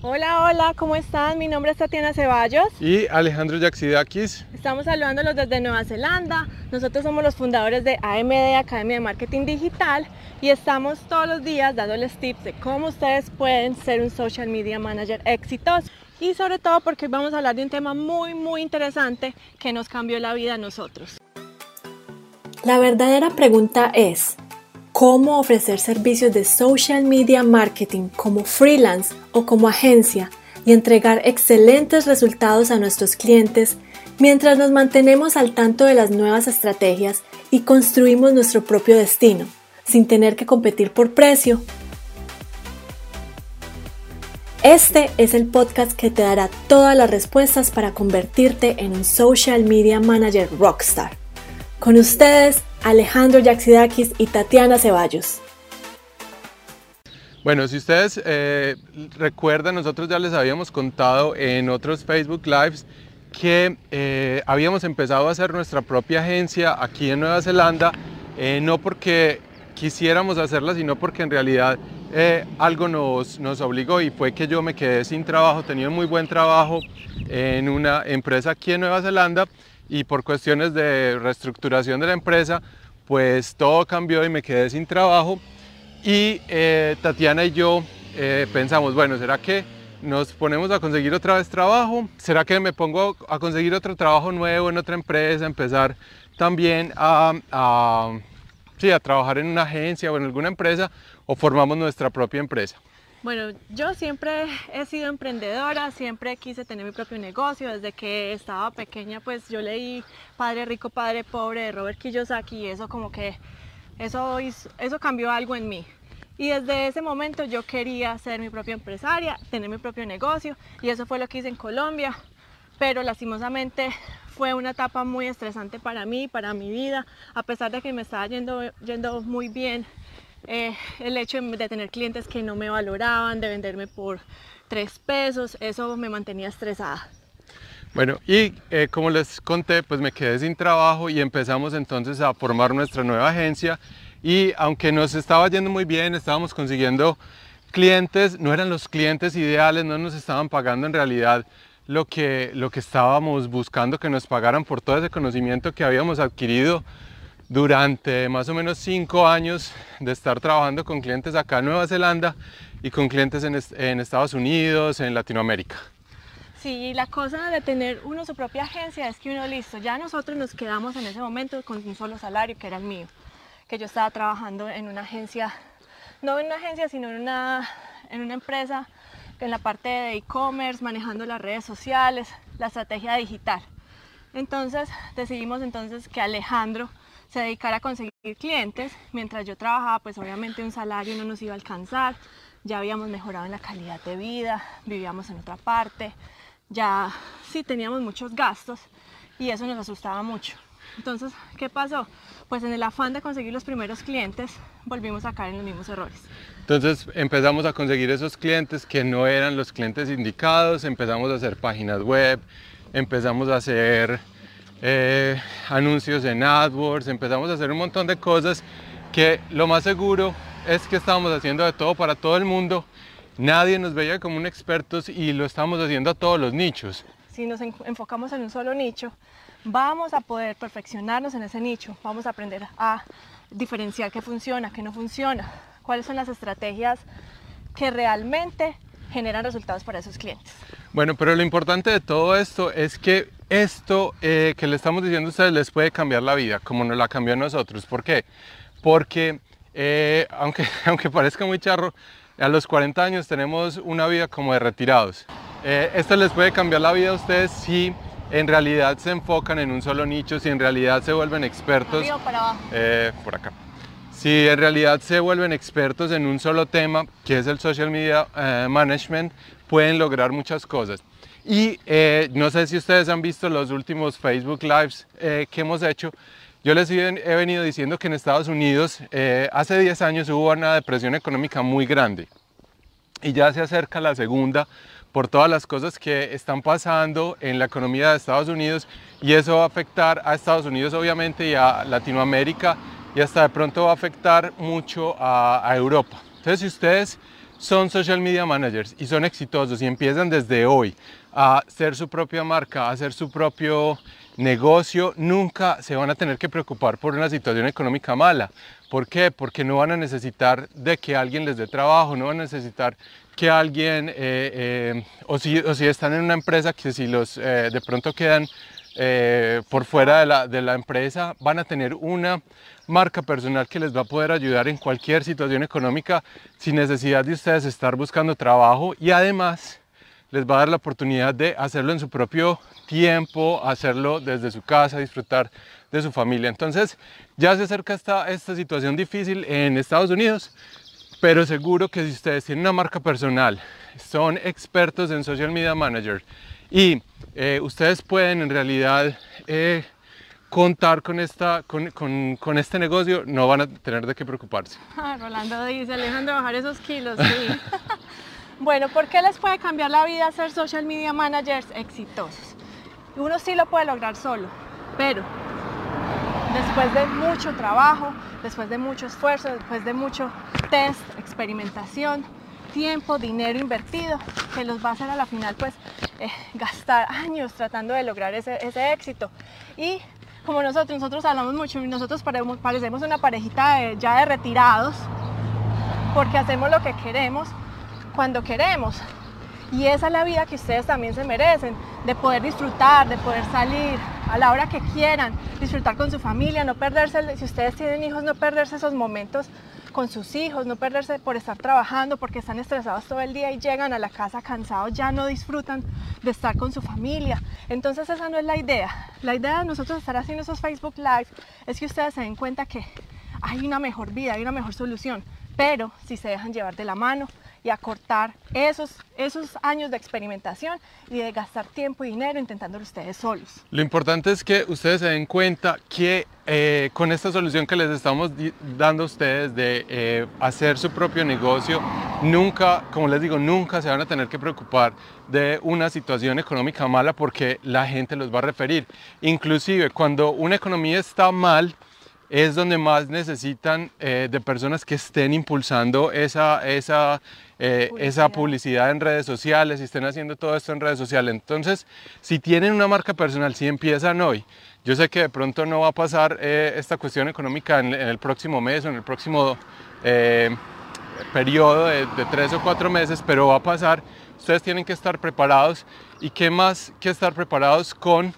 Hola, hola, ¿cómo están? Mi nombre es Tatiana Ceballos. Y Alejandro Yaxidakis. Estamos saludándolos desde Nueva Zelanda. Nosotros somos los fundadores de AMD, Academia de Marketing Digital, y estamos todos los días dándoles tips de cómo ustedes pueden ser un social media manager exitoso. Y sobre todo porque hoy vamos a hablar de un tema muy, muy interesante que nos cambió la vida a nosotros. La verdadera pregunta es, cómo ofrecer servicios de social media marketing como freelance o como agencia y entregar excelentes resultados a nuestros clientes mientras nos mantenemos al tanto de las nuevas estrategias y construimos nuestro propio destino, sin tener que competir por precio. Este es el podcast que te dará todas las respuestas para convertirte en un social media manager rockstar. Con ustedes, Alejandro Yaxidakis y Tatiana Ceballos. Bueno, si ustedes eh, recuerdan, nosotros ya les habíamos contado en otros Facebook Lives que eh, habíamos empezado a hacer nuestra propia agencia aquí en Nueva Zelanda, eh, no porque quisiéramos hacerla, sino porque en realidad algo nos, nos obligó y fue que yo me quedé sin trabajo, tenía un muy buen trabajo en una empresa aquí en Nueva Zelanda y por cuestiones de reestructuración de la empresa, pues todo cambió y me quedé sin trabajo. Y eh, Tatiana y yo eh, pensamos, bueno, ¿será que nos ponemos a conseguir otra vez trabajo? ¿Será que me pongo a conseguir otro trabajo nuevo en otra empresa, empezar también a, sí, a trabajar en una agencia o en alguna empresa o formamos nuestra propia empresa? Bueno, yo siempre he sido emprendedora, siempre quise tener mi propio negocio. Desde que estaba pequeña, pues yo leí Padre Rico, Padre Pobre de Robert Kiyosaki y eso como que eso, eso cambió algo en mí. Y desde ese momento yo quería ser mi propia empresaria, tener mi propio negocio y eso fue lo que hice en Colombia. Pero lastimosamente fue una etapa muy estresante para mí, para mi vida, a pesar de que me estaba yendo, yendo muy bien eh, el hecho de tener clientes que no me valoraban, de venderme por tres pesos, eso me mantenía estresada. Bueno, y eh, como les conté, pues me quedé sin trabajo y empezamos entonces a formar nuestra nueva agencia y aunque nos estaba yendo muy bien, estábamos consiguiendo clientes, no eran los clientes ideales, no nos estaban pagando en realidad lo que, lo que estábamos buscando que nos pagaran por todo ese conocimiento que habíamos adquirido durante más o menos cinco años de estar trabajando con clientes acá en Nueva Zelanda y con clientes en, Estados Unidos, en Latinoamérica. Sí, la cosa de tener uno su propia agencia es que uno listo, ya nosotros nos quedamos en ese momento con un solo salario que era el mío, que yo estaba trabajando en una agencia, no en una agencia, sino en una, en una empresa en la parte de e-commerce, manejando las redes sociales, la estrategia digital. Entonces decidimos entonces que Alejandro se dedicara a conseguir clientes. Mientras yo trabajaba, pues obviamente un salario no nos iba a alcanzar, ya habíamos mejorado en la calidad de vida, vivíamos en otra parte, ya sí teníamos muchos gastos y eso nos asustaba mucho. Entonces, ¿qué pasó? Pues en el afán de conseguir los primeros clientes, volvimos a caer en los mismos errores. Entonces empezamos a conseguir esos clientes que no eran los clientes indicados, empezamos a hacer páginas web, empezamos a hacer eh, anuncios en AdWords, empezamos a hacer un montón de cosas que lo más seguro es que estábamos haciendo de todo para todo el mundo. Nadie nos veía como un expertos y lo estamos haciendo a todos los nichos. Si nos enfocamos en un solo nicho, vamos a poder perfeccionarnos en ese nicho, vamos a aprender a diferenciar qué funciona, qué no funciona, cuáles son las estrategias que realmente generan resultados para esos clientes. Bueno, pero lo importante de todo esto es que esto eh, que le estamos diciendo a ustedes les puede cambiar la vida, como nos la cambió a nosotros. ¿Por qué? Porque, eh, aunque, aunque parezca muy charro, a los 40 años tenemos una vida como de retirados. Eh, esto les puede cambiar la vida a ustedes si en realidad se enfocan en un solo nicho, si en realidad se vuelven expertos. para por acá. Si en realidad se vuelven expertos en un solo tema, que es el social media management, pueden lograr muchas cosas. Y eh, no sé si ustedes han visto los últimos Facebook Lives eh, que hemos hecho. Yo les he, venido diciendo que en Estados Unidos eh, hace 10 años hubo una depresión económica muy grande y ya se acerca la segunda por todas las cosas que están pasando en la economía de Estados Unidos y eso va a afectar a Estados Unidos obviamente y a Latinoamérica y hasta de pronto va a afectar mucho a, Europa. Entonces si ustedes son social media managers y son exitosos y empiezan desde hoy a ser su propia marca, a hacer su propio negocio, nunca se van a tener que preocupar por una situación económica mala. ¿Por qué? Porque no van a necesitar de que alguien les dé trabajo, no van a necesitar que alguien, eh, eh, o, si, o, si, están en una empresa que si los eh, de pronto quedan por fuera de la, de la empresa, van a tener una marca personal que les va a poder ayudar en cualquier situación económica sin necesidad de ustedes estar buscando trabajo y además les va a dar la oportunidad de hacerlo en su propio tiempo, hacerlo desde su casa, disfrutar de su familia. Entonces ya se acerca esta, esta situación difícil en Estados Unidos, pero seguro que si ustedes tienen una marca personal, son expertos en social media manager y eh, ustedes pueden en realidad eh, contar con, esta, con, con, este negocio, no van a tener de qué preocuparse. Rolando dice, Alejandro, bajar esos kilos, sí. Bueno, ¿por qué les puede cambiar la vida ser social media managers exitosos? Uno sí lo puede lograr solo, pero después de mucho trabajo, después de mucho esfuerzo, después de mucho test, experimentación, tiempo, dinero invertido, que los va a hacer a la final pues eh, gastar años tratando de lograr ese, ese, éxito. Y como nosotros, nosotros hablamos mucho nosotros parecemos una parejita ya de retirados, porque hacemos lo que queremos, cuando queremos. Y esa es la vida que ustedes también se merecen, de poder disfrutar, de poder salir a la hora que quieran, disfrutar con su familia, no perderse, si ustedes tienen hijos, no perderse esos momentos con sus hijos, no perderse por estar trabajando, porque están estresados todo el día y llegan a la casa cansados, ya no disfrutan de estar con su familia. Entonces esa no es la idea. La idea de nosotros estar haciendo esos Facebook Live es que ustedes se den cuenta que hay una mejor vida, hay una mejor solución, pero si se dejan llevar de la mano, y acortar esos, esos años de experimentación y de gastar tiempo y dinero intentándolo ustedes solos. Lo importante es que ustedes se den cuenta que eh, con esta solución que les estamos dando a ustedes de eh, hacer su propio negocio, nunca, como les digo, nunca se van a tener que preocupar de una situación económica mala porque la gente los va a referir. Inclusive cuando una economía está mal, es donde más necesitan eh, de personas que estén impulsando esa, esa, eh, publicidad. esa publicidad en redes sociales y estén haciendo todo esto en redes sociales. Entonces, si tienen una marca personal, si empiezan hoy, yo sé que de pronto no va a pasar eh, esta cuestión económica en, el próximo mes o en el próximo periodo de, de tres o cuatro meses, pero va a pasar. Ustedes tienen que estar preparados y qué más que estar preparados con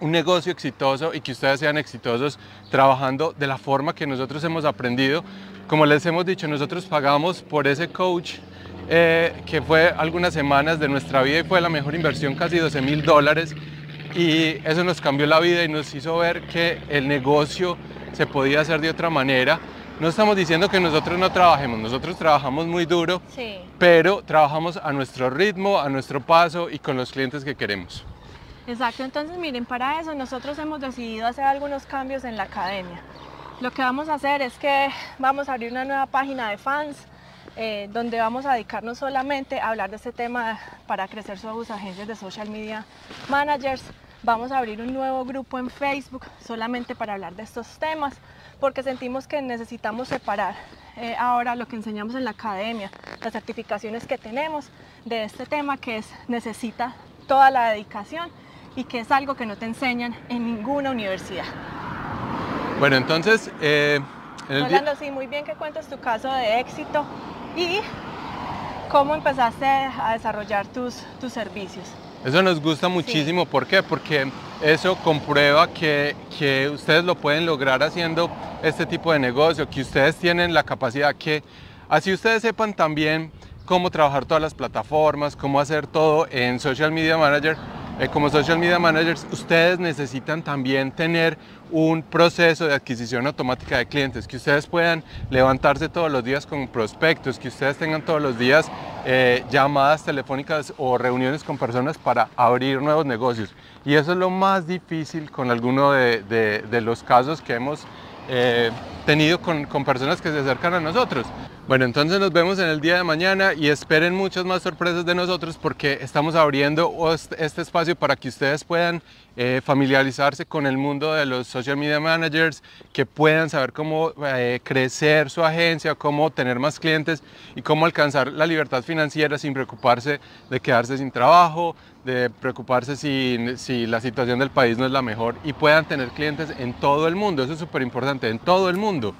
un negocio exitoso y que ustedes sean exitosos trabajando de la forma que nosotros hemos aprendido. Como les hemos dicho, nosotros pagamos por ese coach eh, que fue algunas semanas de nuestra vida y fue la mejor inversión, casi 12 mil dólares. Y eso nos cambió la vida y nos hizo ver que el negocio se podía hacer de otra manera. No estamos diciendo que nosotros no trabajemos, nosotros trabajamos muy duro, sí. pero trabajamos a nuestro ritmo, a nuestro paso y con los clientes que queremos. Exacto, entonces miren, para eso nosotros hemos decidido hacer algunos cambios en la academia. Lo que vamos a hacer es que vamos a abrir una nueva página de fans eh, donde vamos a dedicarnos solamente a hablar de este tema para crecer sus agencias de social media managers. Vamos a abrir un nuevo grupo en Facebook solamente para hablar de estos temas porque sentimos que necesitamos separar eh, ahora lo que enseñamos en la academia, las certificaciones que tenemos de este tema que es necesita toda la dedicación y que es algo que no te enseñan en ninguna universidad. Bueno, entonces... Eh, Hablando, sí, muy bien que cuentes tu caso de éxito y cómo empezaste a desarrollar tus, tus servicios. Eso nos gusta muchísimo, sí. ¿por qué? Porque eso comprueba que, que, ustedes lo pueden lograr haciendo este tipo de negocio, que ustedes tienen la capacidad que, así ustedes sepan también cómo trabajar todas las plataformas, cómo hacer todo en Social Media Manager, eh, como social media managers, ustedes necesitan también tener un proceso de adquisición automática de clientes, que ustedes puedan levantarse todos los días con prospectos, que ustedes tengan todos los días eh, llamadas telefónicas o reuniones con personas para abrir nuevos negocios. Y eso es lo más difícil con alguno de, los casos que hemos eh, tenido con personas que se acercan a nosotros Bueno, entonces nos vemos en el día de mañana y esperen muchas más sorpresas de nosotros porque estamos abriendo este espacio para que ustedes puedan eh, familiarizarse con el mundo de los social media managers, que puedan saber cómo eh, crecer su agencia, cómo tener más clientes y cómo alcanzar la libertad financiera sin preocuparse de quedarse sin trabajo, de preocuparse si, si la situación del país no es la mejor y puedan tener clientes en todo el mundo. Eso es súper importante, en todo el mundo.